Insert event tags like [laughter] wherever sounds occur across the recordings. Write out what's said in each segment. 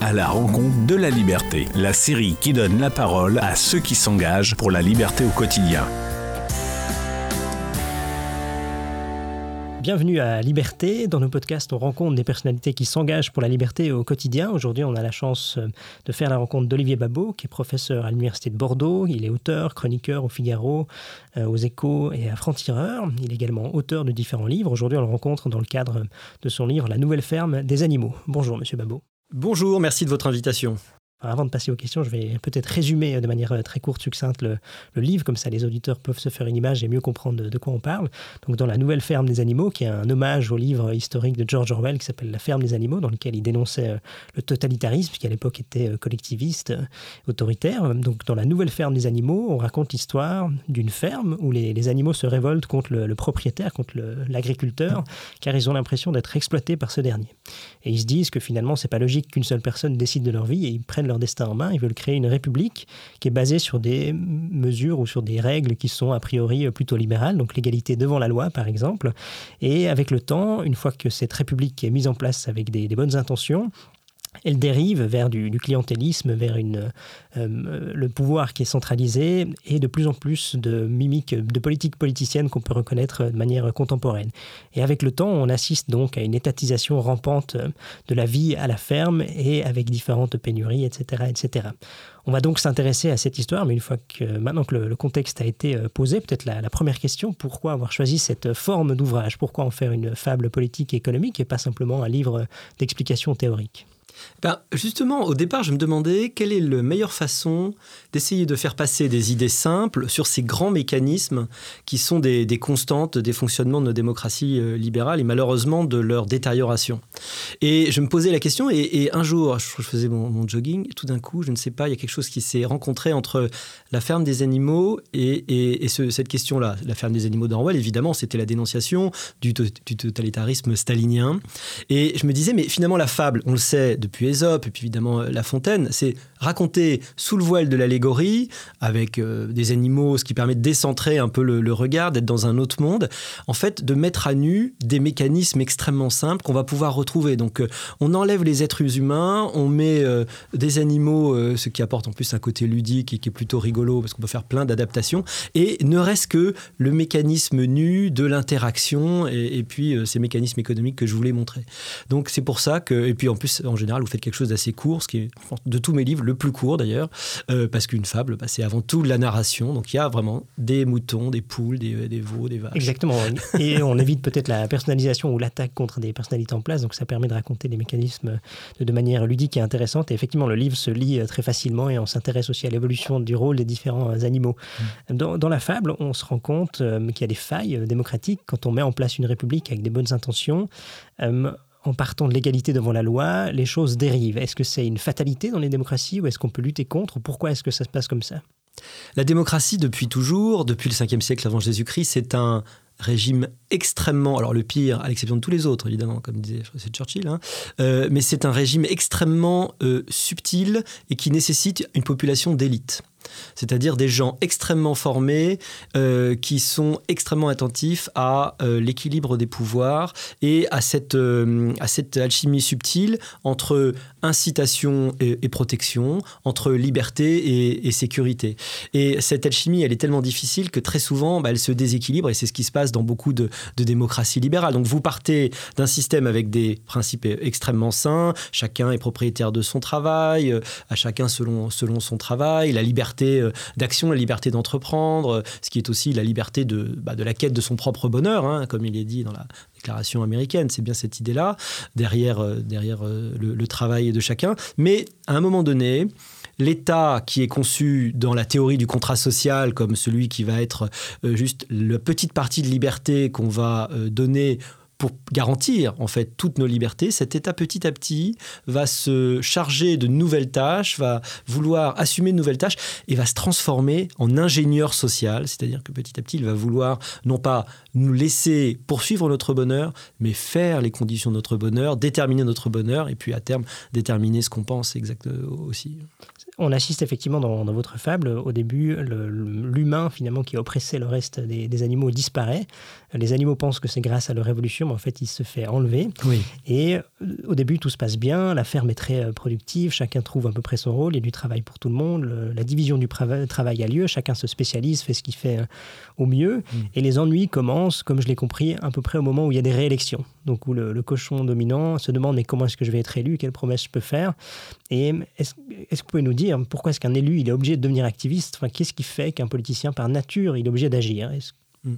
à la rencontre de la liberté, la série qui donne la parole à ceux qui s'engagent pour la liberté au quotidien. Bienvenue à Liberté. Dans nos podcasts, on rencontre des personnalités qui s'engagent pour la liberté au quotidien. Aujourd'hui, on a la chance euh, de faire la rencontre d'Olivier Babot, qui est professeur à l'Université de Bordeaux. Il est auteur, chroniqueur au Figaro, euh, aux Échos et à Franc-Tireur. Il est également auteur de différents livres. Aujourd'hui, on le rencontre dans le cadre de son livre La nouvelle ferme des animaux. Bonjour, monsieur Babot. Bonjour, merci de votre invitation. Avant de passer aux questions, je vais peut-être résumer de manière euh, très courte, succincte le, livre, comme ça les auditeurs peuvent se faire une image et mieux comprendre de, quoi on parle. Donc dans La Nouvelle Ferme des Animaux, qui est un hommage au livre historique de George Orwell qui s'appelle La Ferme des Animaux, dans lequel il dénonçait euh, le totalitarisme, qui à l'époque était euh, collectiviste, autoritaire. Donc dans La Nouvelle Ferme des Animaux, on raconte l'histoire d'une ferme où les, animaux se révoltent contre le, propriétaire, contre l'agriculteur, car ils ont l'impression d'être exploités par ce dernier. Et ils se disent que finalement, c'est pas logique qu'une seule personne décide de leur vie et ils prennent leur destin en main. Ils veulent créer une république qui est basée sur des mesures ou sur des règles qui sont a priori plutôt libérales, donc l'égalité devant la loi par exemple. Et avec le temps, une fois que cette république est mise en place avec des bonnes intentions, elle dérive vers du, clientélisme, vers une, euh, le pouvoir qui est centralisé et de plus en plus de mimiques de politique politicienne qu'on peut reconnaître de manière contemporaine. Et avec le temps, on assiste donc à une étatisation rampante de la vie à la ferme et avec différentes pénuries, etc. etc. On va donc s'intéresser à cette histoire, mais une fois que maintenant que le, contexte a été euh, posé, peut-être la, la, première question, pourquoi avoir choisi cette forme d'ouvrage? Pourquoi en faire une fable politique et économique et pas simplement un livre d'explication théorique ben, justement, au départ, je me demandais quelle est la meilleure façon d'essayer de faire passer des idées simples sur ces grands mécanismes qui sont des, constantes des fonctionnements de nos démocraties euh, libérales et malheureusement de leur détérioration. Et je me posais la question, et, un jour, je, faisais mon, jogging, tout d'un coup, je ne sais pas, il y a quelque chose qui s'est rencontré entre la ferme des animaux et, cette question-là. La ferme des animaux d'Orwell, évidemment, c'était la dénonciation du, du totalitarisme stalinien. Et je me disais, mais finalement, la fable, on le sait, de depuis Ésope et puis évidemment euh, La Fontaine, c'est raconter sous le voile de l'allégorie, avec euh, des animaux, ce qui permet de décentrer un peu le, regard, d'être dans un autre monde, en fait, de mettre à nu des mécanismes extrêmement simples qu'on va pouvoir retrouver. Donc, euh, on enlève les êtres humains, on met des animaux, ce qui apporte en plus un côté ludique et qui est plutôt rigolo, parce qu'on peut faire plein d'adaptations, et ne reste que le mécanisme nu de l'interaction et, et, puis ces mécanismes économiques que je voulais montrer. Donc, c'est pour ça que, et puis en plus, en général, vous faites quelque chose d'assez court, ce qui est de tous mes livres le plus court d'ailleurs, euh, parce qu'une fable, bah, c'est avant tout la narration. Donc il y a vraiment des moutons, des poules, des, des veaux, des vaches. Exactement. [laughs] Et on évite peut-être la personnalisation ou l'attaque contre des personnalités en place. Donc ça permet de raconter des mécanismes de, manière ludique et intéressante. Et effectivement, le livre se lit euh, très facilement et on s'intéresse aussi à l'évolution du rôle des différents euh, animaux. Mmh. Dans, la fable, on se rend compte qu'il y a des failles démocratiques quand on met en place une république avec des bonnes intentions en partant de l'égalité devant la loi, les choses dérivent. Est-ce que c'est une fatalité dans les démocraties ou est-ce qu'on peut lutter contre Pourquoi est-ce que ça se passe comme ça? La démocratie, depuis toujours, depuis le 5e siècle avant Jésus-Christ, c'est un régime extrêmement, alors le pire, à l'exception de tous les autres, évidemment, comme disait Churchill, hein, euh, mais c'est un régime extrêmement euh, subtil et qui nécessite une population d'élite c'est-à-dire des gens extrêmement formés euh, qui sont extrêmement attentifs à euh, l'équilibre des pouvoirs et à cette, euh, à cette alchimie subtile entre incitation et, protection, entre liberté et, sécurité. Et cette alchimie, elle est tellement difficile que très souvent, bah, elle se déséquilibre et c'est ce qui se passe dans beaucoup de, de démocraties libérales. Donc vous partez d'un système avec des principes extrêmement sains, chacun est propriétaire de son travail, à chacun selon, selon son travail, la liberté euh, d'action, la liberté d'entreprendre, euh, ce qui est aussi la liberté de, bah, de la quête de son propre bonheur, hein, comme il est dit dans la déclaration américaine. C'est bien cette idée-là, derrière, euh, derrière le, travail de chacun. Mais à un moment donné, l'État qui est conçu dans la théorie du contrat social comme celui qui va être juste la petite partie de liberté qu'on va donner pour garantir en fait toutes nos libertés, cet État petit à petit va se charger de nouvelles tâches, va vouloir assumer de nouvelles tâches et va se transformer en ingénieur social, c'est-à-dire que petit à petit il va vouloir non pas nous laisser poursuivre notre bonheur, mais faire les conditions de notre bonheur, déterminer notre bonheur et puis à terme déterminer ce qu'on pense exactement aussi. On assiste effectivement dans, votre fable, au début, l'humain finalement qui oppressait le reste des, animaux disparaît. Les animaux pensent que c'est grâce à leur évolution, mais en fait il se fait enlever. Oui. Et au début, tout se passe bien, la ferme est très euh, productive, chacun trouve à peu près son rôle, il y a du travail pour tout le monde, la division du travail a lieu, chacun se spécialise, fait ce qu'il fait euh, au mieux, mm. et les ennuis commencent, comme je l'ai compris, à peu près au moment où il y a des réélections, donc où le, cochon dominant se demande mais comment est-ce que je vais être élu, quelles promesses je peux faire, et est-ce que vous pouvez nous dire pourquoi est-ce qu'un élu, il est obligé de devenir activiste, enfin, qu'est-ce qui fait qu'un politicien, par nature, il est obligé d'agir? Mm.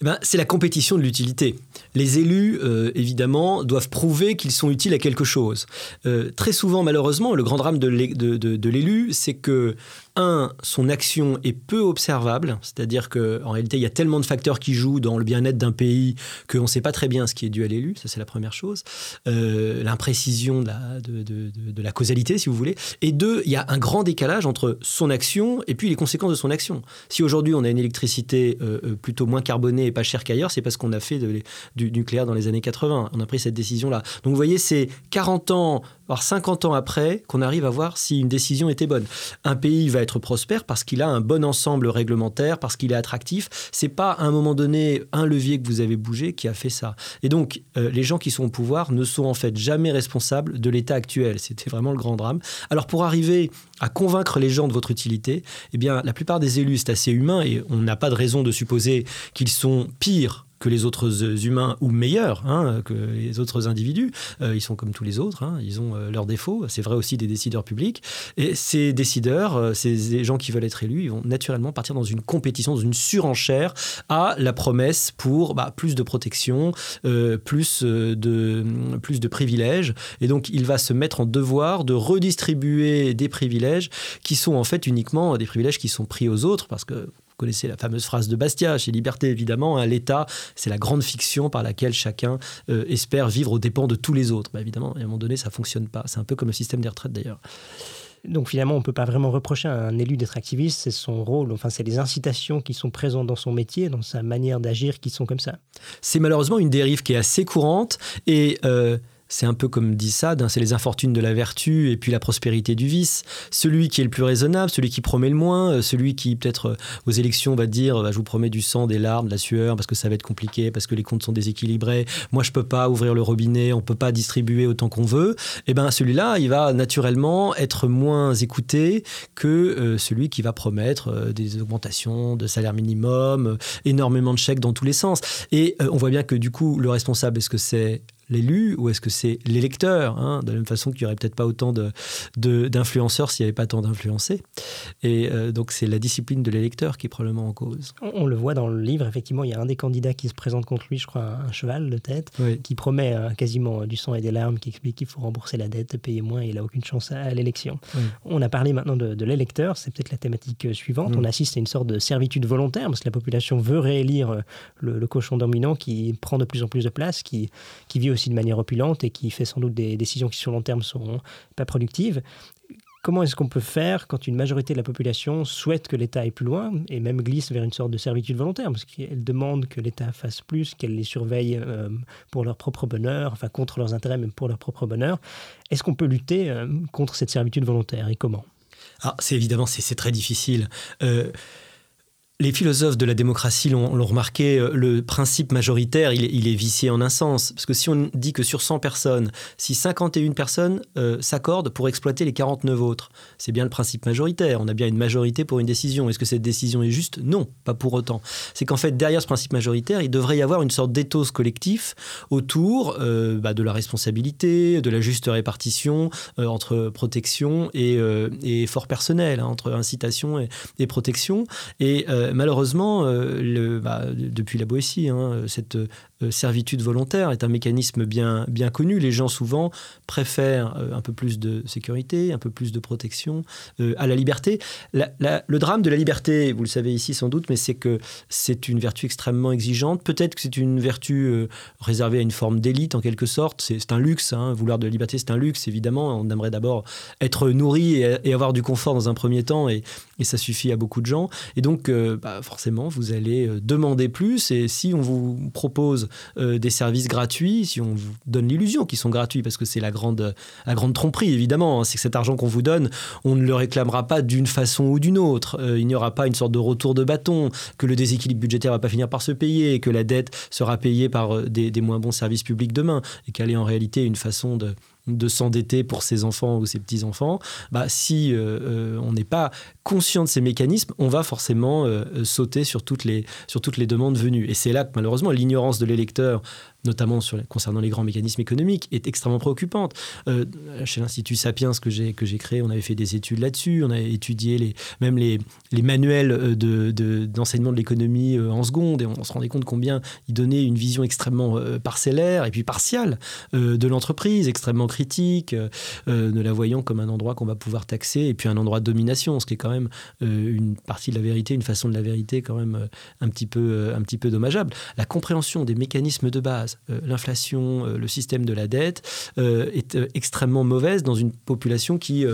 Eh ben, c'est la compétition de l'utilité. Les élus, euh, évidemment, doivent prouver qu'ils sont utiles à quelque chose. Euh, très souvent, malheureusement, le grand drame de l'élu, c'est que un, son action est peu observable, c'est-à-dire qu'en réalité, il y a tellement de facteurs qui jouent dans le bien-être d'un pays qu'on ne sait pas très bien ce qui est dû à l'élu, ça c'est la première chose. Euh, l'imprécision de la, causalité, si vous voulez. Et deux, il y a un grand décalage entre son action et puis les conséquences de son action. Si aujourd'hui on a une électricité euh, euh, plutôt moins carbonée et pas chère qu'ailleurs, c'est parce qu'on a fait du nucléaire dans les années 80. On a pris cette décision-là. Donc vous voyez, c'est 40 ans voire 50 ans après, qu'on arrive à voir si une décision était bonne. Un pays va être prospère parce qu'il a un bon ensemble réglementaire, parce qu'il est attractif. C'est pas à un moment donné un levier que vous avez bougé qui a fait ça. Et donc, euh, les gens qui sont au pouvoir ne sont en fait jamais responsables de l'état actuel. C'était vraiment le grand drame. Alors, pour arriver à convaincre les gens de votre utilité, eh bien, la plupart des élus, c'est assez humain et on n'a pas de raison de supposer qu'ils sont pires que les autres humains ou meilleurs hein, que les autres individus. Euh, ils sont comme tous les autres, hein, ils ont euh, leurs défauts. C'est vrai aussi des décideurs publics. Et ces décideurs, euh, ces gens qui veulent être élus, ils vont naturellement partir dans une compétition, dans une surenchère à la promesse pour bah, plus de protection, plus, de, plus de privilèges. Et donc, il va se mettre en devoir de redistribuer des privilèges qui sont en fait uniquement des privilèges qui sont pris aux autres parce que connaissez la fameuse phrase de Bastia chez Liberté, évidemment. Hein, L'État, c'est la grande fiction par laquelle chacun euh, espère vivre aux dépens de tous les autres. Bah, évidemment, à un moment donné, ça fonctionne pas. C'est un peu comme le système des retraites d'ailleurs. Donc finalement, on ne peut pas vraiment reprocher à un élu d'être activiste, c'est son rôle, enfin c'est les incitations qui sont présentes dans son métier, dans sa manière d'agir qui sont comme ça. C'est malheureusement une dérive qui est assez courante et... Euh, c'est un peu comme dit Sade, c'est les infortunes de la vertu et puis la prospérité du vice. Celui qui est le plus raisonnable, celui qui promet le moins, euh, celui qui peut-être euh, aux élections va dire bah, je vous promets du sang, des larmes, de la sueur parce que ça va être compliqué, parce que les comptes sont déséquilibrés. Moi je peux pas ouvrir le robinet, on peut pas distribuer autant qu'on veut. Et eh ben celui-là, il va naturellement être moins écouté que euh, celui qui va promettre des augmentations de salaire minimum, énormément de chèques dans tous les sens. Et on voit bien que du coup le responsable, est-ce que c'est l'élu ou est-ce que c'est l'électeur hein, De la même façon qu'il n'y aurait peut-être pas autant d'influenceurs de, s'il n'y avait pas tant d'influencés. Et euh, donc c'est la discipline de l'électeur qui est probablement en cause. On, le voit dans le livre, effectivement, il y a un des candidats qui se présente contre lui, je crois, un cheval de tête, qui promet euh, quasiment du sang et des larmes, qui explique qu'il faut rembourser la dette, payer moins, et il n'a aucune chance à, l'élection. On a parlé maintenant de, l'électeur, c'est peut-être la thématique euh, suivante. Mm. On assiste à une sorte de servitude volontaire, parce que la population veut réélire le, cochon dominant qui prend de plus en plus de place, qui, qui vit aussi de manière opulente et qui fait sans doute des décisions qui sur long terme seront pas productives. Comment est-ce qu'on peut faire quand une majorité de la population souhaite que l'État aille plus loin et même glisse vers une sorte de servitude volontaire? Parce qu'elle demande que l'État fasse plus, qu'elle les surveille euh, pour leur propre bonheur, enfin contre leurs intérêts, mais pour leur propre bonheur. Est-ce qu'on peut lutter euh, contre cette servitude volontaire et comment? Ah, c'est évidemment c'est très difficile. Euh, les philosophes de la démocratie l'ont remarqué, euh, le principe majoritaire, il, est vicié en un sens. Parce que si on dit que sur 100 personnes, si 51 personnes euh, s'accordent pour exploiter les 49 autres, c'est bien le principe majoritaire. On a bien une majorité pour une décision. Est-ce que cette décision est juste? Non, pas pour autant. C'est qu'en fait, derrière ce principe majoritaire, il devrait y avoir une sorte d'éthos collectif autour euh, bah, de la responsabilité, de la juste répartition entre protection et, effort personnel, hein, entre incitation et, protection. Et malheureusement, euh, bah, depuis la Boétie, hein, cette servitude volontaire est un mécanisme bien, bien connu. Les gens souvent préfèrent un peu plus de sécurité, un peu plus de protection à la liberté. le drame de la liberté, vous le savez ici sans doute, mais c'est que c'est une vertu extrêmement exigeante. Peut-être que c'est une vertu réservée à une forme d'élite en quelque sorte. C'est un luxe. Hein. Vouloir de la liberté, c'est un luxe, évidemment. On aimerait d'abord être nourri et, avoir du confort dans un premier temps, et, ça suffit à beaucoup de gens. Et donc, bah, forcément, vous allez euh, demander plus. Et si on vous propose propose des services gratuits, si on vous donne l'illusion qu'ils sont gratuits, parce que c'est la grande, la grande tromperie, évidemment, hein, c'est que cet argent qu'on vous donne, on ne le réclamera pas d'une façon ou d'une autre. il n'y aura pas une sorte de retour de bâton, que le déséquilibre budgétaire va pas finir par se payer, que la dette sera payée par des, des moins bons services publics demain, et qu'elle est en réalité une façon de de s'endetter pour ses enfants ou ses petits-enfants, bah, si euh, euh, on n'est pas conscient de ces mécanismes, on va forcément euh, sauter sur toutes, les, sur toutes les demandes venues. Et c'est là que malheureusement l'ignorance de l'électeur notamment concernant les grands mécanismes économiques, est extrêmement préoccupante. chez l'Institut Sapiens que j'ai que j'ai créé, on avait fait des études là-dessus, on a étudié les, même les, les manuels d'enseignement de, de l'économie en seconde, et on, se rendait compte combien ils donnaient une vision extrêmement parcellaire et puis partiale de l'entreprise, extrêmement critique, euh, euh, ne la voyant comme un endroit qu'on va pouvoir taxer, et puis un endroit de domination, ce qui est quand même euh, une partie de la vérité, une façon de la vérité quand même un, petit peu, un petit peu dommageable. La compréhension des mécanismes de base, l'inflation, le système de la dette, est extrêmement mauvaise dans une population qui,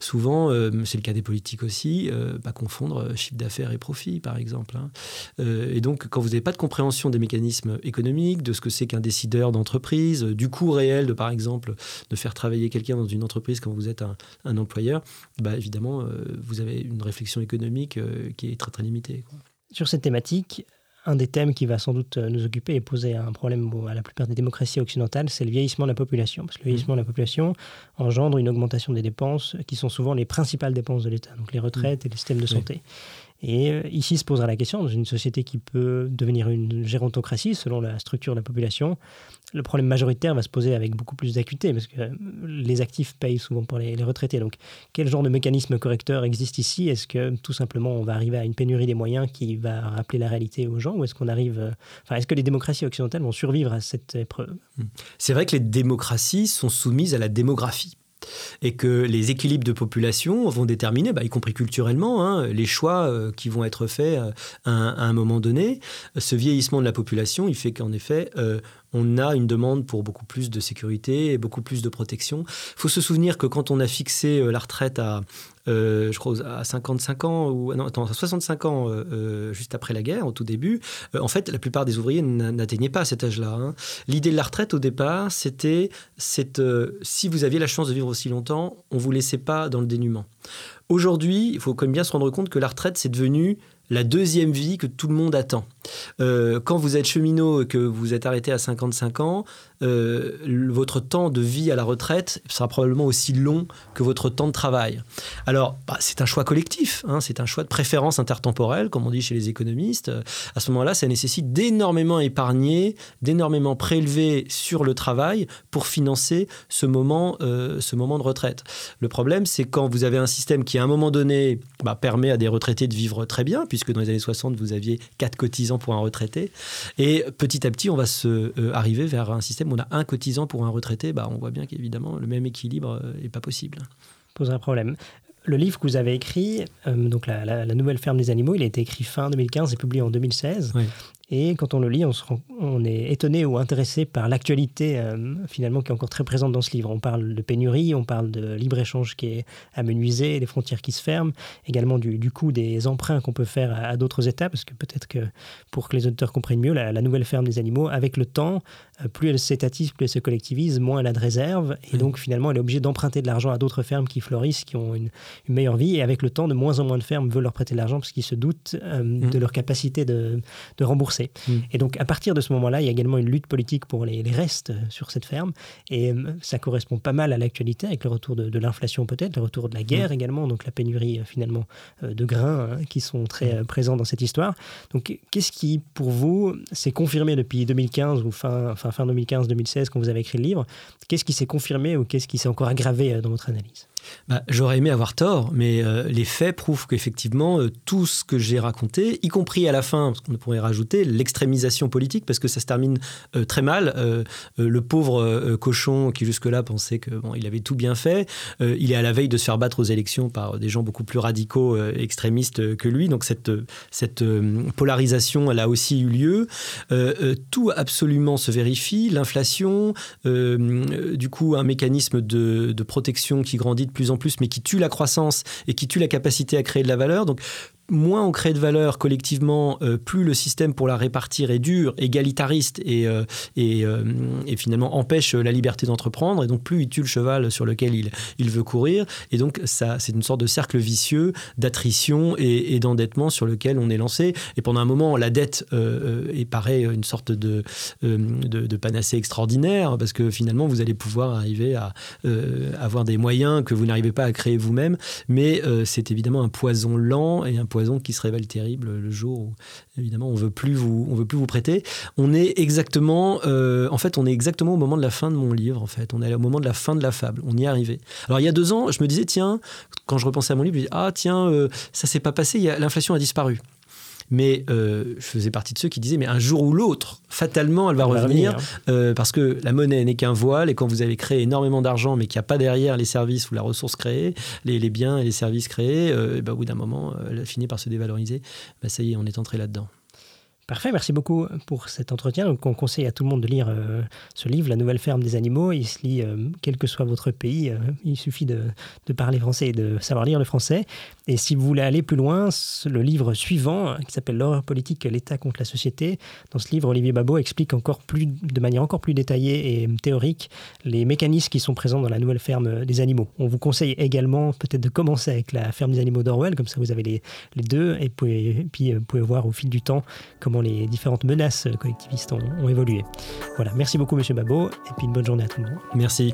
souvent, c'est le cas des politiques aussi, va confondre chiffre d'affaires et profit, par exemple. Hein. et donc, quand vous n'avez pas de compréhension des mécanismes économiques, de ce que c'est qu'un décideur d'entreprise, du coût réel de, par exemple, de faire travailler quelqu'un dans une entreprise quand vous êtes un, employeur, bah, évidemment, euh, vous avez une réflexion économique euh, qui est très très limitée. Sur cette thématique, un des thèmes qui va sans doute euh, nous occuper et poser un problème à la plupart des démocraties occidentales, c'est le vieillissement de la population. Parce que le vieillissement de la population engendre une augmentation des dépenses qui sont souvent les principales dépenses de l'État, donc les retraites et les systèmes de santé. Et euh, ici se posera la question, dans une société qui peut devenir une gérontocratie selon la structure de la population, le problème majoritaire va se poser avec beaucoup plus d'acuité, parce que euh, les actifs payent souvent pour les, retraités. Donc quel genre de mécanisme correcteur existe ici? Est-ce que tout simplement on va arriver à une pénurie des moyens qui va rappeler la réalité aux gens Ou est-ce qu'on arrive... Euh, enfin, est-ce que les démocraties occidentales vont survivre à cette épreuve? C'est vrai que les démocraties sont soumises à la démographie et que les équilibres de population vont déterminer, bah, y compris culturellement, hein, les choix euh, qui vont être faits euh, à, un moment donné. Ce vieillissement de la population, il fait qu'en effet, euh, on a une demande pour beaucoup plus de sécurité et beaucoup plus de protection. Il faut se souvenir que quand on a fixé euh, la retraite à, euh, je crois, à 55 ans, ou attends, à 65 ans, euh, juste après la guerre, au tout début, en fait, la plupart des ouvriers n'atteignaient pas cet âge-là. Hein. L'idée de la retraite, au départ, c'était si vous aviez la chance de vivre aussi longtemps, on vous laissait pas dans le dénuement. Aujourd'hui, il faut quand même bien se rendre compte que la retraite, c'est devenu la deuxième vie que tout le monde attend. Euh, quand vous êtes cheminot et que vous êtes arrêté à 55 ans, euh, votre temps de vie à la retraite sera probablement aussi long que votre temps de travail. Alors, bah, c'est un choix collectif, hein, c'est un choix de préférence intertemporelle, comme on dit chez les économistes. À ce moment-là, ça nécessite d'énormément épargner, d'énormément prélever sur le travail pour financer ce moment, euh, ce moment de retraite. Le problème, c'est quand vous avez un système qui, à un moment donné, bah, permet à des retraités de vivre très bien, puisque dans les années 60, vous aviez quatre cotisants pour un retraité, et petit à petit, on va se euh, arriver vers un système on a un cotisant pour un retraité, bah, on voit bien qu'évidemment, le même équilibre n'est euh, pas possible. Pose un problème. Le livre que vous avez écrit, euh, donc la, nouvelle ferme des animaux, il a été écrit fin 2015 et publié en 2016. Et quand on le lit, on, est étonné ou intéressé par l'actualité euh, finalement qui est encore très présente dans ce livre. On parle de pénurie, on parle de libre-échange qui est amenuisé, les frontières qui se ferment, également du, coût des emprunts qu'on peut faire à, d'autres États, parce que peut-être que pour que les auditeurs comprennent mieux, la, nouvelle ferme des animaux, avec le temps, plus elle s'étatise, plus elle se collectivise, moins elle a de réserves, et donc finalement elle est obligée d'emprunter de l'argent à d'autres fermes qui fleurissent, qui ont une, meilleure vie, et avec le temps, de moins en moins de fermes veulent leur prêter de l'argent parce qu'ils se doutent euh, mmh. de leur capacité de rembourser. Mm. Et donc, à partir de ce moment-là, il y a également une lutte politique pour les, restes sur cette ferme. Et euh, ça correspond pas mal à l'actualité, avec le retour de, l'inflation peut-être, le retour de la guerre mm. également, donc la pénurie euh, finalement euh, de grains hein, qui sont très mm. présents dans cette histoire. Donc, qu'est-ce qui, pour vous, s'est confirmé depuis 2015 ou fin, fin, fin 2015-2016 quand vous avez écrit le livre. Qu'est-ce qui s'est confirmé ou qu'est-ce qui s'est encore aggravé dans votre analyse? Bah, J'aurais aimé avoir tort, mais euh, les faits prouvent qu'effectivement, euh, tout ce que j'ai raconté, y compris à la fin, parce qu'on pourrait rajouter l'extrémisation politique, parce que ça se termine euh, très mal. le pauvre cochon qui jusque-là pensait que bon, il avait tout bien fait, il est à la veille de se faire battre aux élections par des gens beaucoup plus radicaux, extrémistes que lui. Donc cette, cette polarisation, elle a aussi eu lieu. tout absolument se vérifie. L'inflation, du coup, un mécanisme de protection qui grandit plus en plus, mais qui tue la croissance et qui tue la capacité à créer de la valeur. Donc moins on crée de valeur collectivement, euh, plus le système pour la répartir est dur, égalitariste et, euh, euh, et, finalement empêche la liberté d'entreprendre. Et donc plus il tue le cheval sur lequel il, il veut courir. Et donc ça, c'est une sorte de cercle vicieux d'attrition et, et d'endettement sur lequel on est lancé. Et pendant un moment, la dette est paraît une sorte de, de, de, panacée extraordinaire parce que finalement, vous allez pouvoir arriver à avoir des moyens que vous n'arrivez pas à créer vous-même. Mais c'est évidemment un poison lent et un poison qui se révèle terrible le jour où, évidemment, on veut plus vous, on veut plus vous prêter. On est exactement, euh, en fait, on est exactement au moment de la fin de mon livre. En fait, on est au moment de la fin de la fable. On y est. Alors, il y a deux ans, je me disais, tiens, quand je repensais à mon livre, je disais, ah tiens, euh, ça s'est pas passé. L'inflation a disparu. Mais euh, je faisais partie de ceux qui disaient, mais un jour ou l'autre, fatalement, elle va revenir, euh, parce que la monnaie n'est qu'un voile, et quand vous avez créé énormément d'argent, mais qu'il n'y a pas derrière les services ou la ressource créée, les, les biens et les services créés, euh, bah, au bout d'un moment, elle a fini par se dévaloriser. Bah, ça y est, on est entré là-dedans. Parfait, merci beaucoup pour cet entretien. Donc, on conseille à tout le monde de lire euh, ce livre, La nouvelle ferme des animaux. Il se lit euh, quel que soit votre pays. Euh, il suffit de, de, parler français et de savoir lire le français. Et si vous voulez aller plus loin, le livre suivant, qui s'appelle L'horreur politique, l'État contre la société, dans ce livre, Olivier Babot explique encore plus, de manière encore plus détaillée et théorique les mécanismes qui sont présents dans la nouvelle ferme des animaux. On vous conseille également peut-être de commencer avec la ferme des animaux d'Orwell, comme ça vous avez les, les deux, et, et puis vous pouvez voir au fil du temps les différentes menaces collectivistes ont, ont évolué. Voilà, merci beaucoup Monsieur Babot, et puis une bonne journée à tout le monde. Merci.